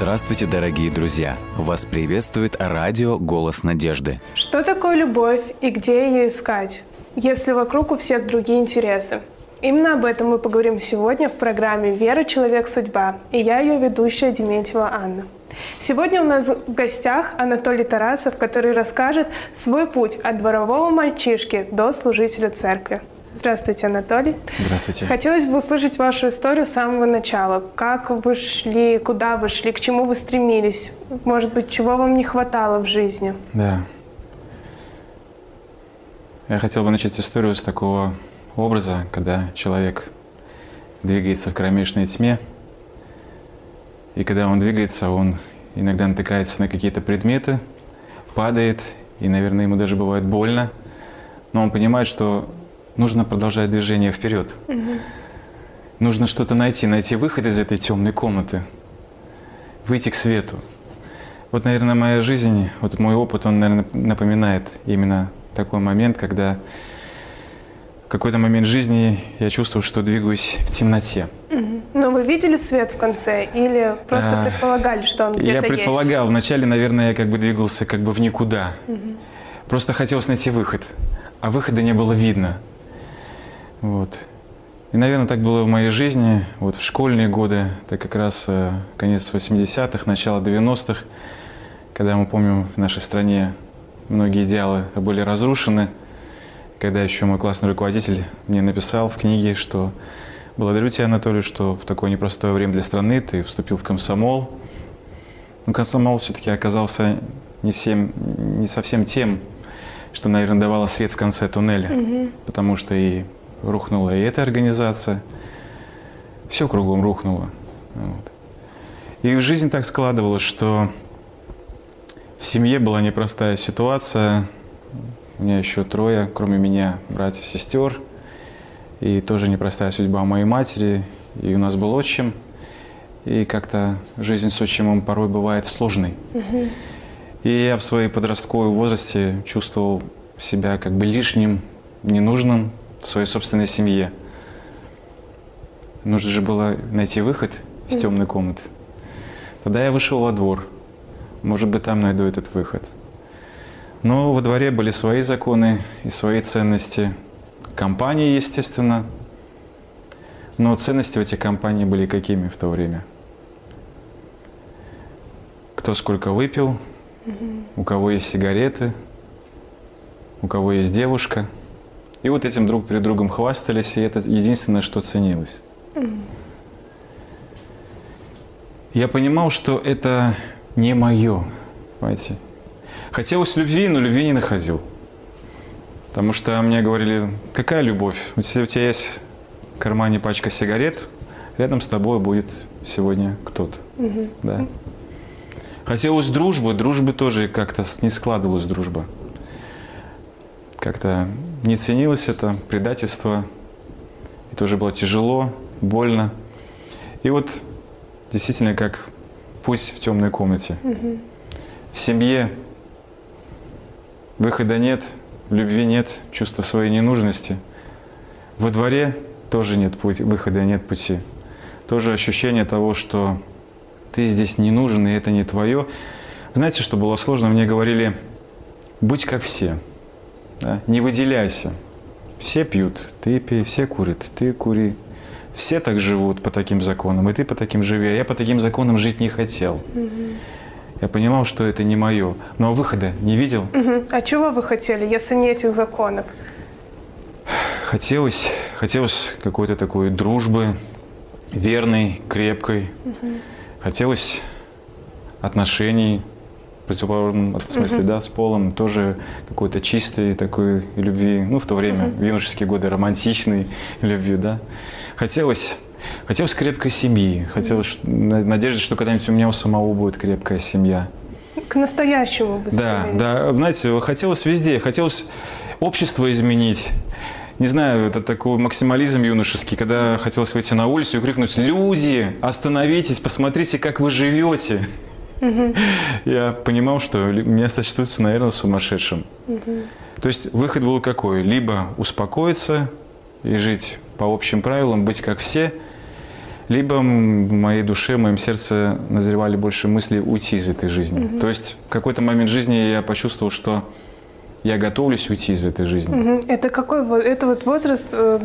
Здравствуйте, дорогие друзья! Вас приветствует радио «Голос надежды». Что такое любовь и где ее искать, если вокруг у всех другие интересы? Именно об этом мы поговорим сегодня в программе «Вера. Человек. Судьба» и я ее ведущая Дементьева Анна. Сегодня у нас в гостях Анатолий Тарасов, который расскажет свой путь от дворового мальчишки до служителя церкви. Здравствуйте, Анатолий. Здравствуйте. Хотелось бы услышать вашу историю с самого начала. Как вы шли, куда вы шли, к чему вы стремились? Может быть, чего вам не хватало в жизни? Да. Я хотел бы начать историю с такого образа, когда человек двигается в кромешной тьме, и когда он двигается, он иногда натыкается на какие-то предметы, падает, и, наверное, ему даже бывает больно, но он понимает, что нужно продолжать движение вперед. Угу. Нужно что-то найти, найти выход из этой темной комнаты, выйти к свету. Вот, наверное, моя жизнь, вот мой опыт, он, наверное, напоминает именно такой момент, когда в какой-то момент жизни я чувствую, что двигаюсь в темноте. Угу. Но вы видели свет в конце или просто а, предполагали, что он где-то Я предполагал. Есть? Вначале, наверное, я как бы двигался как бы в никуда. Угу. Просто хотелось найти выход, а выхода не было видно. Вот. И, наверное, так было в моей жизни. Вот в школьные годы, это как раз э, конец 80-х, начало 90-х, когда мы помним, в нашей стране многие идеалы были разрушены. Когда еще мой классный руководитель мне написал в книге, что благодарю тебя, Анатолий, что в такое непростое время для страны ты вступил в комсомол. Но комсомол все-таки оказался не, всем, не совсем тем, что, наверное, давало свет в конце туннеля. Угу. Потому что и рухнула и эта организация. Все кругом рухнуло. Вот. И в жизни так складывалось, что в семье была непростая ситуация. У меня еще трое, кроме меня, братьев, сестер. И тоже непростая судьба моей матери. И у нас был отчим. И как-то жизнь с отчимом порой бывает сложной. Угу. И я в своей подростковой возрасте чувствовал себя как бы лишним, ненужным, в своей собственной семье. Нужно же было найти выход из темной комнаты. Тогда я вышел во двор. Может быть, там найду этот выход. Но во дворе были свои законы и свои ценности. Компании, естественно. Но ценности в этих компаниях были какими в то время? Кто сколько выпил, у кого есть сигареты, у кого есть девушка – и вот этим друг перед другом хвастались, и это единственное, что ценилось. Я понимал, что это не мое, понимаете. Хотелось любви, но любви не находил. Потому что мне говорили, какая любовь? У тебя есть в кармане пачка сигарет, рядом с тобой будет сегодня кто-то. Угу. Да. Хотелось дружбы, дружбы тоже как-то не складывалась дружба как-то не ценилось это, предательство. И тоже было тяжело, больно. И вот действительно как путь в темной комнате. Угу. В семье выхода нет, любви нет, чувства своей ненужности. Во дворе тоже нет пути, выхода, нет пути. Тоже ощущение того, что ты здесь не нужен, и это не твое. Знаете, что было сложно? Мне говорили, будь как все – да? Не выделяйся. Все пьют, ты пей, все курят, ты кури. Все так живут по таким законам, и ты по таким живи. А я по таким законам жить не хотел. Угу. Я понимал, что это не мое. Но выхода не видел. Угу. А чего вы хотели, если не этих законов? Хотелось, хотелось какой-то такой дружбы, верной, крепкой. Угу. Хотелось отношений, противоположном смысле, mm-hmm. да, с полом, тоже какой-то чистой такой любви, ну, в то время, mm-hmm. в юношеские годы, романтичной любви, да. Хотелось, хотелось крепкой семьи, хотелось надежды, что когда-нибудь у меня у самого будет крепкая семья. К настоящему вы Да, да, знаете, хотелось везде, хотелось общество изменить, не знаю, это такой максимализм юношеский, когда хотелось выйти на улицу и крикнуть «Люди, остановитесь, посмотрите, как вы живете!» Я понимал, что меня сочтутся, наверное, сумасшедшим. То есть выход был какой? Либо успокоиться и жить по общим правилам, быть как все, либо в моей душе, в моем сердце назревали больше мысли уйти из этой жизни. То есть в какой-то момент жизни я почувствовал, что я готовлюсь уйти из этой жизни. Это какой во- это вот возраст э,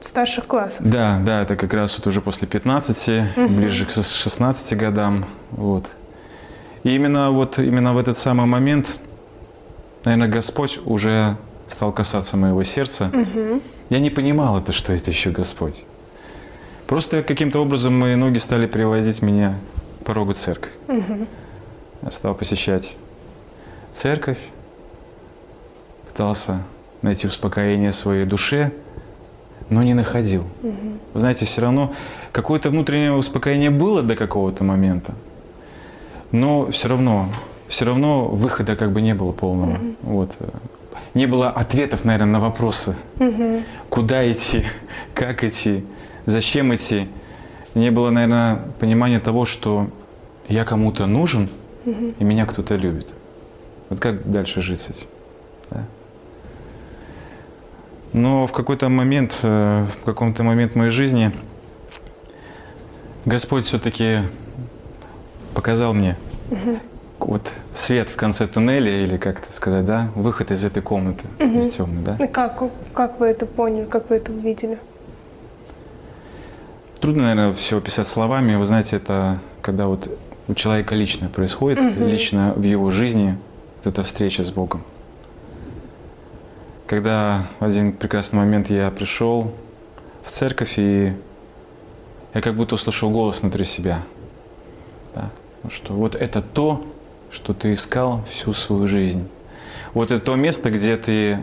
старших классов? Да, да, это как раз вот уже после 15, ближе к шес- 16 годам. Вот. И именно вот именно в этот самый момент, наверное, Господь уже стал касаться моего сердца. Я не понимал это, что это еще Господь. Просто каким-то образом мои ноги стали приводить меня к порогу церкви. Я стал посещать церковь, пытался найти успокоение своей душе, но не находил. Вы знаете, все равно какое-то внутреннее успокоение было до какого-то момента, но все равно, все равно выхода как бы не было полного. Вот. Не было ответов, наверное, на вопросы. Куда идти, как идти, зачем идти. Не было, наверное, понимания того, что я кому-то нужен, и меня кто-то любит. Вот как дальше жить с этим? да? Но в какой-то момент, э, в каком-то момент моей жизни Господь все-таки показал мне вот свет в конце туннеля, или как это сказать, да, выход из этой комнаты, из темной, да. И как, как вы это поняли, как вы это увидели? Трудно, наверное, все описать словами. Вы знаете, это когда вот у человека лично происходит, лично в его жизни вот эта встреча с Богом. Когда в один прекрасный момент я пришел в церковь, и я как будто услышал голос внутри себя. Да, что вот это то, что ты искал всю свою жизнь. Вот это то место, где ты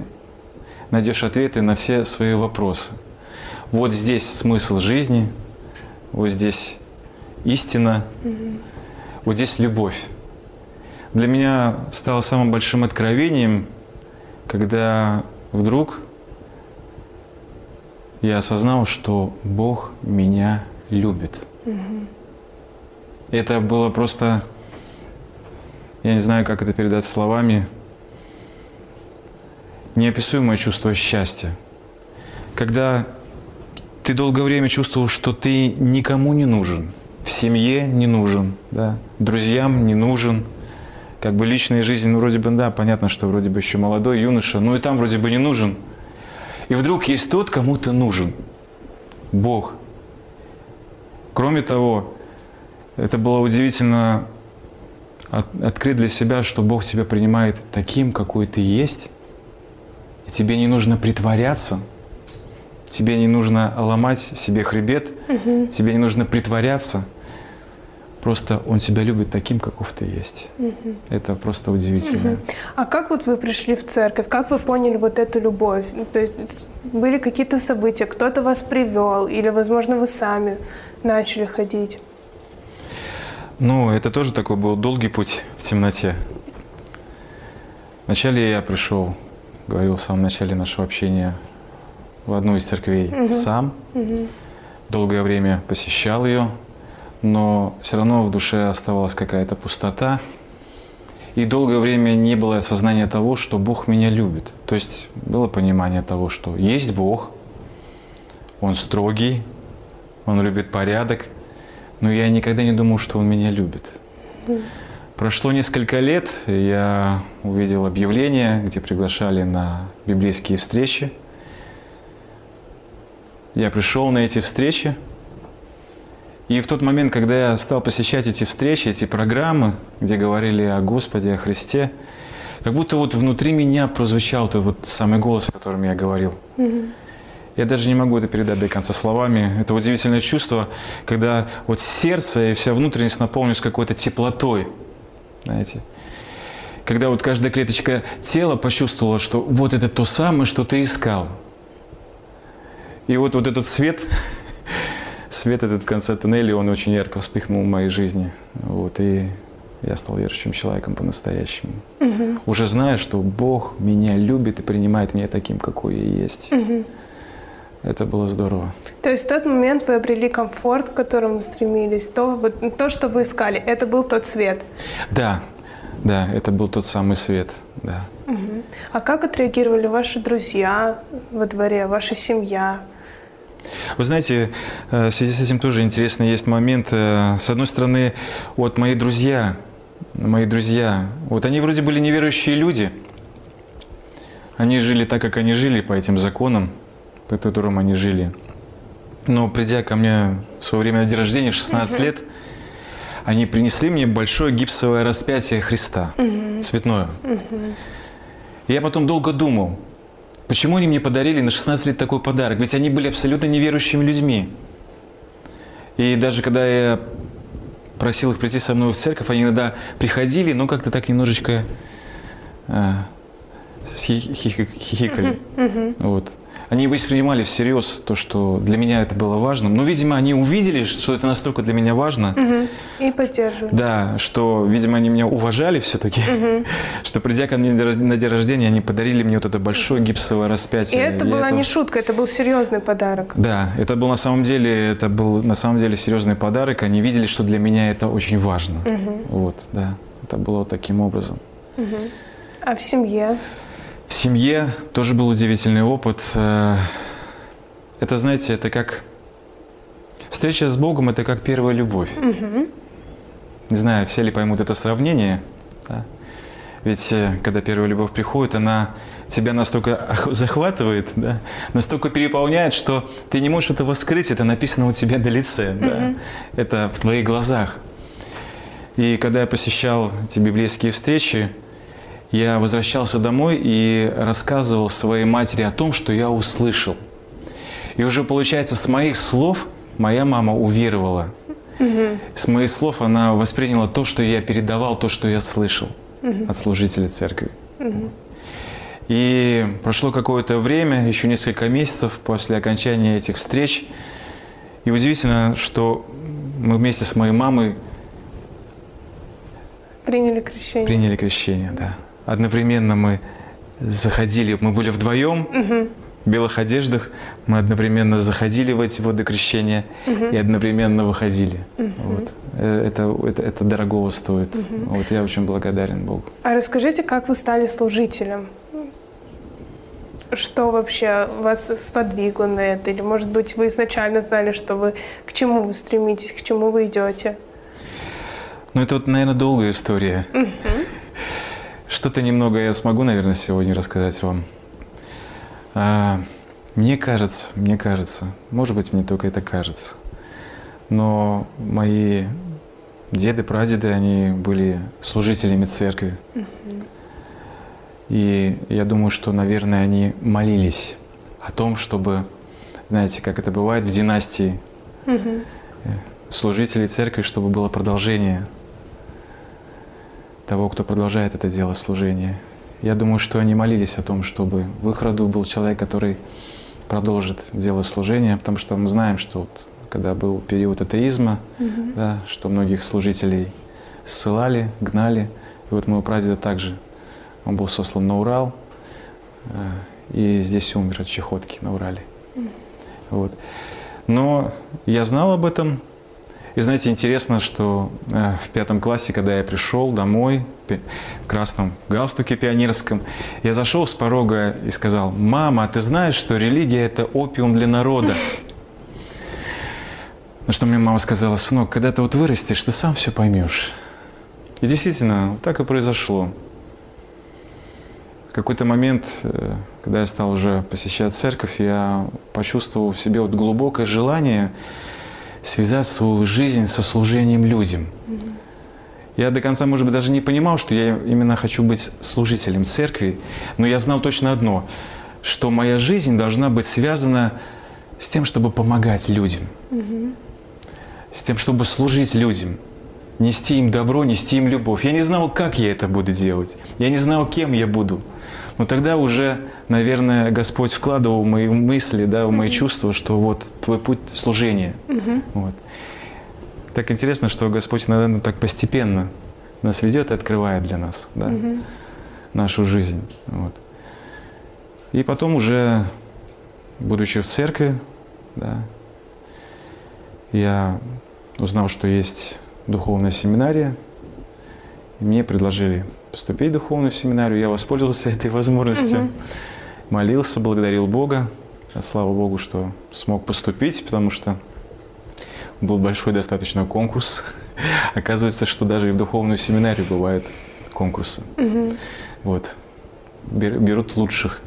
найдешь ответы на все свои вопросы. Вот здесь смысл жизни, вот здесь истина, вот здесь любовь. Для меня стало самым большим откровением, когда вдруг я осознал, что Бог меня любит. Это было просто, я не знаю, как это передать словами, неописуемое чувство счастья. Когда ты долгое время чувствовал, что ты никому не нужен, в семье не нужен, да, друзьям не нужен, как бы личная жизнь, ну, вроде бы, да, понятно, что вроде бы еще молодой, юноша, но и там вроде бы не нужен. И вдруг есть тот, кому ты нужен. Бог. Кроме того, это было удивительно от- открыть для себя, что Бог тебя принимает таким, какой ты есть, и тебе не нужно притворяться, тебе не нужно ломать себе хребет, тебе не нужно притворяться. Просто Он тебя любит таким, каков ты есть. Это просто удивительно. А как вот вы пришли в церковь? Как вы поняли вот эту любовь? Ну, То есть были какие-то события, кто-то вас привел, или, возможно, вы сами начали ходить? Ну, это тоже такой был долгий путь в темноте. Вначале я пришел, говорил в самом начале нашего общения, в одну из церквей сам. Долгое время посещал ее, но все равно в душе оставалась какая-то пустота. И долгое время не было осознания того, что Бог меня любит. То есть было понимание того, что есть Бог, Он строгий, Он любит порядок, но я никогда не думал, что Он меня любит. Прошло несколько лет, я увидел объявление, где приглашали на библейские встречи. Я пришел на эти встречи, и в тот момент, когда я стал посещать эти встречи, эти программы, где говорили о Господе, о Христе, как будто вот внутри меня прозвучал тот вот самый голос, о котором я говорил. Я даже не могу это передать до конца словами. Это удивительное чувство, когда вот сердце и вся внутренность наполнилась какой-то теплотой, знаете. Когда вот каждая клеточка тела почувствовала, что вот это то самое, что ты искал. И вот, вот этот свет, свет этот в конце тоннеля, он очень ярко вспыхнул в моей жизни. Вот, и я стал верующим человеком по-настоящему. Уже зная, что Бог меня любит и принимает меня таким, какой я есть. Это было здорово. То есть в тот момент вы обрели комфорт, к которому стремились, то, вот, то, что вы искали, это был тот свет. Да, да, это был тот самый свет, да. А как отреагировали ваши друзья во дворе, ваша семья? Вы знаете, э, в связи с этим тоже интересный есть момент. Э, с одной стороны, вот мои друзья, мои друзья, вот они вроде были неверующие люди. Они жили так, как они жили, по этим законам, по которым они жили. Но придя ко мне в свое время на день рождения, в 16 лет, они принесли мне большое гипсовое распятие Христа, цветное. Я потом долго думал, почему они мне подарили на 16 лет такой подарок? Ведь они были абсолютно неверующими людьми. И даже когда я просил их прийти со мной в церковь, они иногда приходили, но как-то так немножечко э, хихикали. Вот они воспринимали всерьез то, что для меня это было важным. Но, видимо, они увидели, что это настолько для меня важно. Угу. И поддерживали. Да, что, видимо, они меня уважали все-таки, угу. что придя ко мне на день рождения, они подарили мне вот это большое гипсовое распятие. И это была это... не шутка, это был серьезный подарок. Да, это был на самом деле, это был на самом деле серьезный подарок. Они видели, что для меня это очень важно. Угу. Вот, да, это было таким образом. Угу. А в семье? В семье тоже был удивительный опыт. Э, это, знаете, это как... Встреча с Богом – это как первая любовь. Угу. Не знаю, все ли поймут это сравнение. Да? Ведь э, когда первая любовь приходит, она тебя настолько захватывает, да? настолько переполняет, что ты не можешь этого скрыть, это написано у тебя на лице. Mm-hmm. Да? Это в твоих глазах. И когда я посещал эти библейские встречи, я возвращался домой и рассказывал своей матери о том, что я услышал. И уже получается, с моих слов моя мама уверовала. Угу. С моих слов она восприняла то, что я передавал, то, что я слышал угу. от служителей церкви. Угу. И прошло какое-то время, еще несколько месяцев после окончания этих встреч. И удивительно, что мы вместе с моей мамой приняли крещение. Приняли крещение, да одновременно мы заходили, мы были вдвоем угу. в белых одеждах, мы одновременно заходили в эти воды крещения угу. и одновременно выходили. Угу. Вот. Э, это, это, это дорогого стоит. Угу. Вот я очень благодарен Богу. А расскажите, как вы стали служителем? Что вообще вас сподвигло на это? Или, может быть, вы изначально знали, что вы к чему вы стремитесь, к чему вы идете? Ну, это вот, наверное, долгая история. Угу. Что-то немного я смогу, наверное, сегодня рассказать вам. А, мне кажется, мне кажется, может быть, мне только это кажется, но мои деды, прадеды, они были служителями церкви. И я думаю, что, наверное, они молились о том, чтобы, знаете, как это бывает в династии служителей церкви, чтобы было продолжение того, кто продолжает это дело служения. Я думаю, что они молились о том, чтобы в их роду был человек, который продолжит дело служения, потому что мы знаем, что вот, когда был период атеизма, угу. да, что многих служителей ссылали, гнали. И вот моего прадеда также, он был сослан на Урал, э, и здесь умер от чехотки на Урале. Угу. Вот. Но я знал об этом, и знаете, интересно, что э, в пятом классе, когда я пришел домой в красном галстуке пионерском, я зашел с порога и сказал, мама, а ты знаешь, что религия – это опиум для народа? На что мне мама сказала, сынок, когда ты вот вырастешь, ты сам все поймешь. И действительно, так и произошло. В какой-то момент, э, когда я стал уже посещать церковь, я почувствовал в себе вот глубокое желание связать свою жизнь со служением людям. Я до конца, может быть, даже не понимал, что я именно хочу быть служителем церкви, но я знал точно одно, что моя жизнь должна быть связана с тем, чтобы помогать людям, с тем, чтобы служить людям, нести им добро, нести им любовь. Я не знал, как я это буду делать, я не знал, кем я буду. Но тогда уже, наверное, Господь вкладывал в мои мысли, да, в мои чувства, что вот твой путь служения. Угу. Вот. Так интересно, что Господь, наверное, так постепенно нас ведет и открывает для нас да, угу. нашу жизнь. Вот. И потом уже, будучи в церкви, да, я узнал, что есть духовная семинария, и мне предложили поступить в духовную семинарию. Я воспользовался этой возможностью, угу. молился, благодарил Бога. слава Богу, что смог поступить, потому что был большой достаточно конкурс. Оказывается, что даже и в духовную семинарию бывают конкурсы. Угу. Вот. Берут лучших.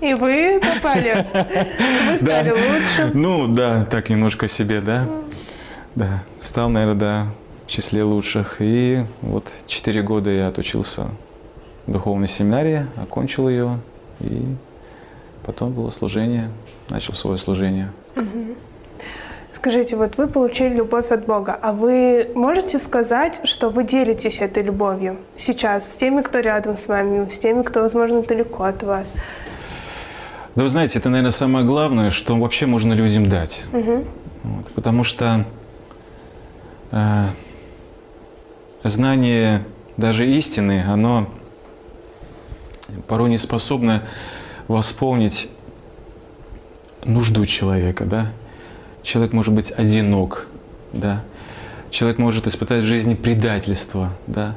И вы попали? Вы стали да. лучше? Ну, да, так немножко себе, да. Да, стал, наверное, да, в числе лучших. И вот четыре года я отучился в духовной семинарии, окончил ее. И потом было служение, начал свое служение. Угу. Скажите, вот вы получили любовь от Бога, а вы можете сказать, что вы делитесь этой любовью сейчас с теми, кто рядом с вами, с теми, кто, возможно, далеко от вас? Да вы знаете, это, наверное, самое главное, что вообще можно людям дать. Угу. Вот, потому что э, знание даже истины, оно порой не способно восполнить нужду человека, да. Человек может быть одинок, да. Человек может испытать в жизни предательство, да.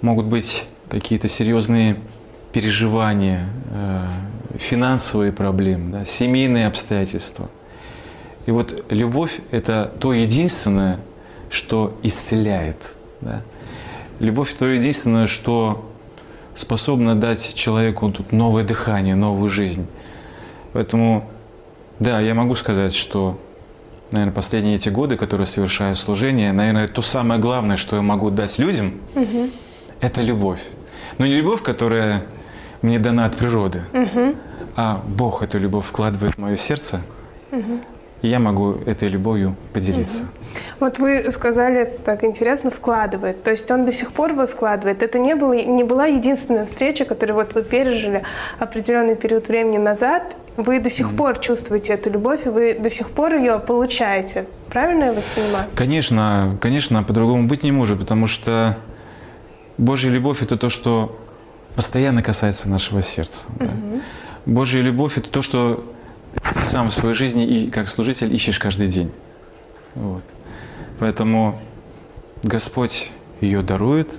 Могут быть какие-то серьезные переживания, э, финансовые проблемы, да, семейные обстоятельства. И вот любовь – это то единственное, что исцеляет. Да? Любовь – то единственное, что способно дать человеку тут новое дыхание, новую жизнь. Поэтому, да, я могу сказать, что, наверное, последние эти годы, которые совершаю служение, наверное, то самое главное, что я могу дать людям, угу. это любовь. Но не любовь, которая мне дана от природы, угу. а Бог эту любовь вкладывает в мое сердце, угу. И я могу этой любовью поделиться. Угу. Вот вы сказали, так интересно, вкладывает. То есть он до сих пор вас складывает. Это не, было, не была единственная встреча, которую вот вы пережили определенный период времени назад. Вы до сих mm-hmm. пор чувствуете эту любовь, и вы до сих пор ее получаете. Правильно я вас понимаю? Конечно, конечно, по-другому быть не может, потому что Божья любовь – это то, что постоянно касается нашего сердца. Угу. Да? Божья любовь – это то, что ты сам в своей жизни и как служитель ищешь каждый день. Вот. Поэтому Господь ее дарует,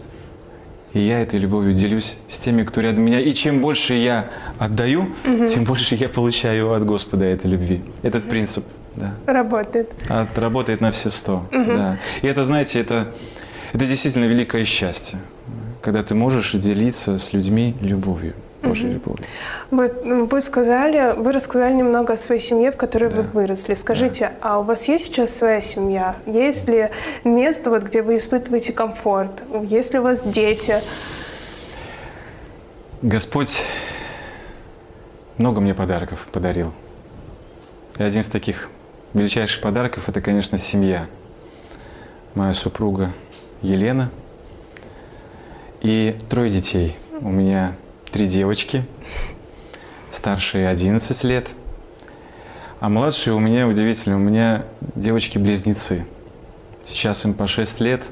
и я этой любовью делюсь с теми, кто рядом меня. И чем больше я отдаю, угу. тем больше я получаю от Господа этой любви. Этот принцип. Да. Работает. От, работает на все сто. Угу. Да. И это, знаете, это, это действительно великое счастье когда ты можешь делиться с людьми любовью. Божьей любовью. Вы, вы сказали, вы рассказали немного о своей семье, в которой да. вы выросли. Скажите, да. а у вас есть сейчас своя семья? Есть ли место, вот, где вы испытываете комфорт? Есть ли у вас дети? Господь много мне подарков подарил. И один из таких величайших подарков – это, конечно, семья. Моя супруга Елена – и трое детей. У меня три девочки, старшие 11 лет, а младшие у меня удивительно, у меня девочки-близнецы. Сейчас им по 6 лет.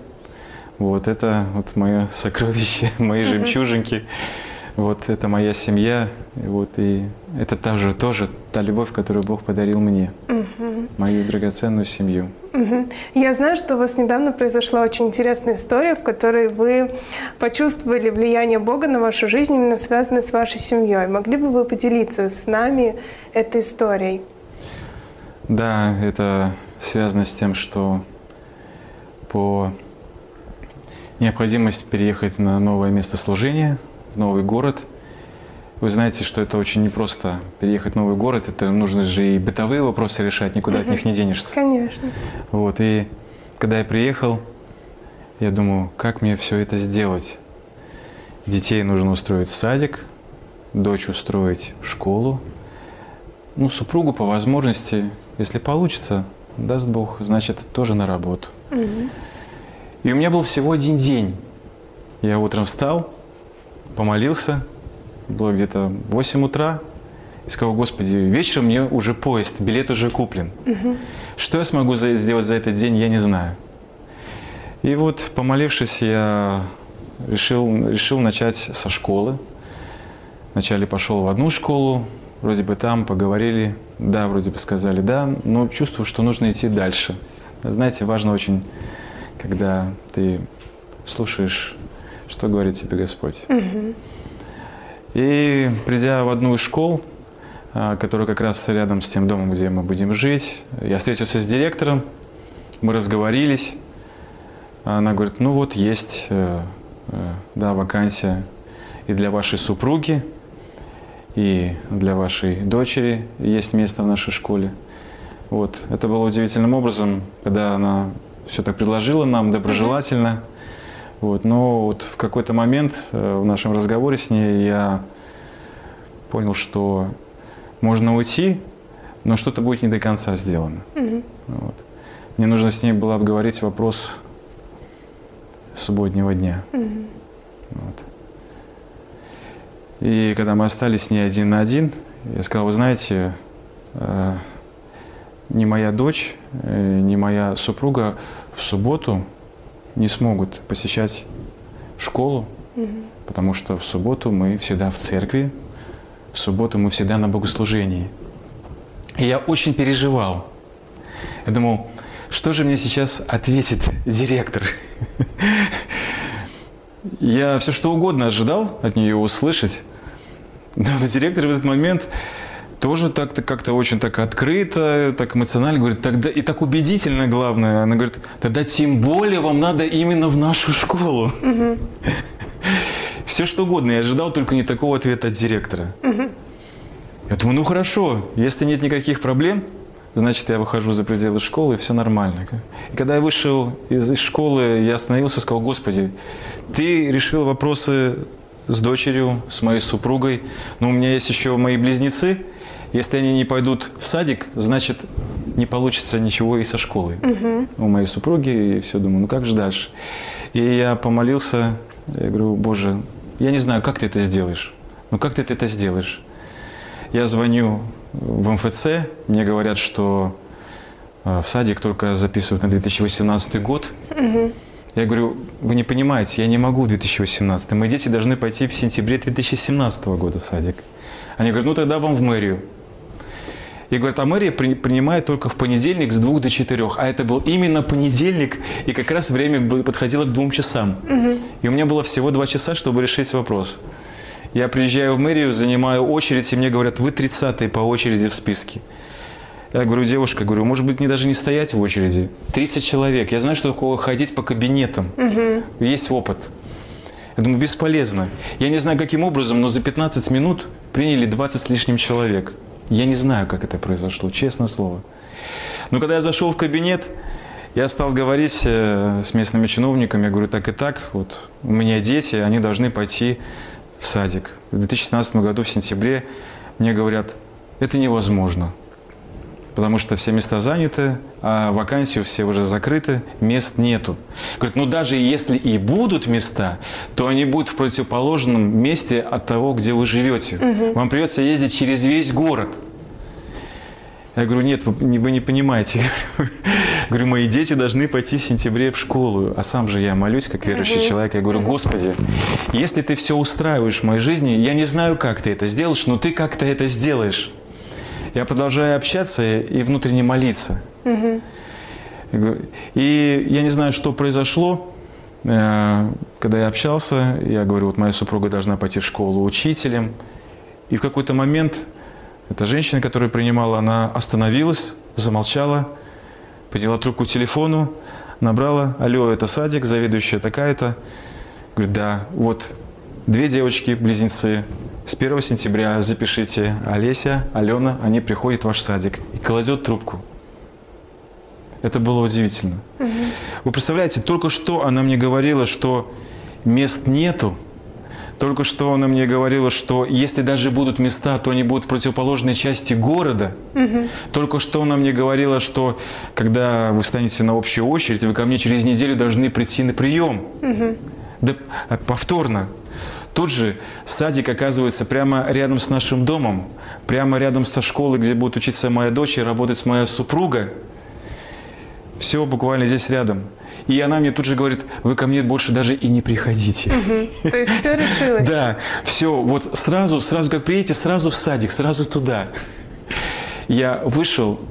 Вот это вот мое сокровище, мои жемчужинки. Вот это моя семья. Вот и это тоже, тоже та любовь, которую Бог подарил мне. Мою драгоценную семью. Угу. Я знаю, что у вас недавно произошла очень интересная история, в которой вы почувствовали влияние Бога на вашу жизнь, именно связанное с вашей семьей. Могли бы вы поделиться с нами этой историей? Да, это связано с тем, что по необходимости переехать на новое место служения, в новый город – вы знаете, что это очень непросто переехать в новый город. Это нужно же и бытовые вопросы решать, никуда от них не денешься. Конечно. Вот, и когда я приехал, я думаю, как мне все это сделать? Детей нужно устроить в садик, дочь устроить в школу, ну, супругу по возможности, если получится, даст Бог, значит, тоже на работу. Угу. И у меня был всего один день. Я утром встал, помолился, было где-то 8 утра. И сказал, Господи, вечером мне уже поезд, билет уже куплен. Угу. Что я смогу за, сделать за этот день, я не знаю. И вот, помолившись, я решил, решил начать со школы. Вначале пошел в одну школу, вроде бы там поговорили, да, вроде бы сказали да, но чувствую, что нужно идти дальше. Знаете, важно очень, когда ты слушаешь, что говорит тебе Господь. Угу. И придя в одну из школ, а, который как раз рядом с тем домом, где мы будем жить. Я встретился с директором, мы разговорились. Она говорит, ну вот есть, э, э, да, вакансия и для вашей супруги, и для вашей дочери есть место в нашей школе. Вот. Это было удивительным образом, когда она все так предложила нам доброжелательно. Вот. Но вот в какой-то момент э, в нашем разговоре с ней я понял, что можно уйти, но что-то будет не до конца сделано. Мгм. Вот. Мне нужно с ней было обговорить вопрос субботнего дня. Мгм. Вот. И когда мы остались с ней один на один, я сказал, вы знаете, э, ни моя дочь, э, ни моя супруга в субботу не смогут посещать школу, Мгм. потому что в субботу мы всегда в церкви, в субботу мы всегда на богослужении. И я очень переживал. Я думал, что же мне сейчас ответит директор? Я все что угодно ожидал от нее услышать. Но директор в этот момент тоже так-то как-то очень так открыто, так эмоционально говорит, тогда и так убедительно главное. Она говорит, тогда тем более вам надо именно в нашу школу. Все что угодно. Я ожидал только не такого ответа от директора. Я думаю, ну хорошо, если нет никаких проблем, значит, я выхожу за пределы школы, и все нормально. И когда я вышел из, из школы, я остановился и сказал, Господи, ты решил вопросы с дочерью, с моей супругой, но у меня есть еще мои близнецы. Если они не пойдут в садик, значит, не получится ничего и со школой. У моей супруги, и все, думаю, ну как же дальше? И я помолился, я говорю, Боже, я не знаю, как ты это сделаешь, но как ты это сделаешь? Я звоню в МФЦ, мне говорят, что э, в садик только записывают на 2018 год. Я говорю, вы не понимаете, я не могу в 2018. Мои дети должны пойти в сентябре 2017 года в садик. Они говорят, ну тогда вам в мэрию. И говорят, а мэрия при- принимает только в понедельник с двух до четырех. А это был именно понедельник, и как раз время подходило к двум часам. И у меня было всего два часа, чтобы решить вопрос. Я приезжаю в мэрию, занимаю очередь, и мне говорят, вы 30 по очереди в списке. Я говорю, девушка, говорю, может быть, мне даже не стоять в очереди. 30 человек. Я знаю, что такое ходить по кабинетам. Есть опыт. Я думаю, бесполезно. Я не знаю, каким образом, но за 15 минут приняли 20 с лишним человек. Я не знаю, как это произошло, честное слово. Но когда я зашел в кабинет, я стал говорить э, с местными чиновниками, я говорю, так и так, вот у меня дети, они должны пойти в садик. В 2016 году, в сентябре, мне говорят, это невозможно, потому что все места заняты, а вакансии все уже закрыты, мест нету. Говорят, ну даже если и будут места, то они будут в противоположном месте от того, где вы живете. Вам придется ездить через весь город. Я говорю, нет, вы не, вы не понимаете. Говорю, мои дети должны пойти в сентябре в школу. А сам же я молюсь, как верующий человек. Я говорю, Господи, если ты все устраиваешь в моей жизни, я не знаю, как ты это сделаешь, но ты как-то это сделаешь. Я продолжаю общаться и внутренне молиться. Говорю, И я не знаю, что произошло, э, когда я общался. Я говорю, вот моя супруга должна пойти в школу учителем. И в какой-то момент эта женщина, которая принимала, она остановилась, замолчала, подняла трубку к телефону, набрала, алло, это садик, заведующая такая-то. Говорит, да, вот две девочки, близнецы, с 1 сентября запишите Олеся, Алена, они приходят в ваш садик. И кладет трубку. Это было удивительно. Вы представляете, только что она мне говорила, что мест нету. Только что она мне говорила, что если даже будут места, то они будут в противоположной части города. Только что она мне говорила, что когда вы встанете на общую очередь, вы ко мне через неделю должны прийти на прием. Да, а, повторно. Тут же садик оказывается прямо рядом с нашим домом, прямо рядом со школой, где будет учиться моя дочь и работать моя супруга. Все буквально здесь рядом. И она мне тут же говорит, вы ко мне больше даже и не приходите. То есть все решилось. Да, все, вот сразу, сразу как приедете, сразу в садик, сразу туда. Я вышел,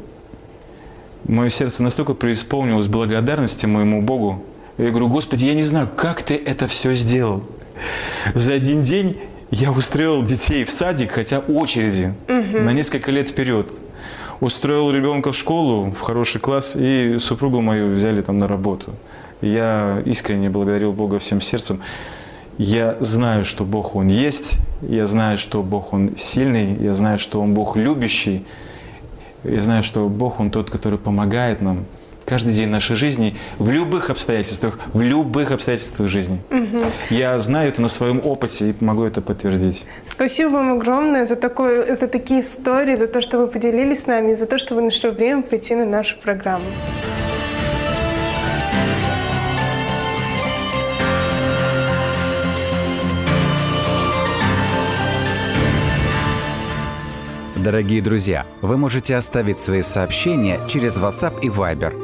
мое сердце настолько преисполнилось благодарности моему Богу. Я говорю, Господи, я не знаю, как ты это все сделал. За один день я устроил детей в садик, хотя очереди. на несколько лет вперед. Устроил ребенка в школу, в хороший класс, и супругу мою взяли там на работу. Я искренне благодарил Бога всем сердцем. Я знаю, что Бог Он есть, я знаю, что Бог Он сильный, я знаю, что Он Бог любящий, я знаю, что Бог Он тот, который помогает нам каждый день нашей жизни в любых обстоятельствах, в любых обстоятельствах жизни. Я знаю это на своем опыте и могу это подтвердить. Спасибо вам огромное за, такой, за такие истории, за то, что вы поделились с нами, за то, что вы нашли время прийти на нашу программу. Дорогие друзья, вы можете оставить свои сообщения через WhatsApp и Viber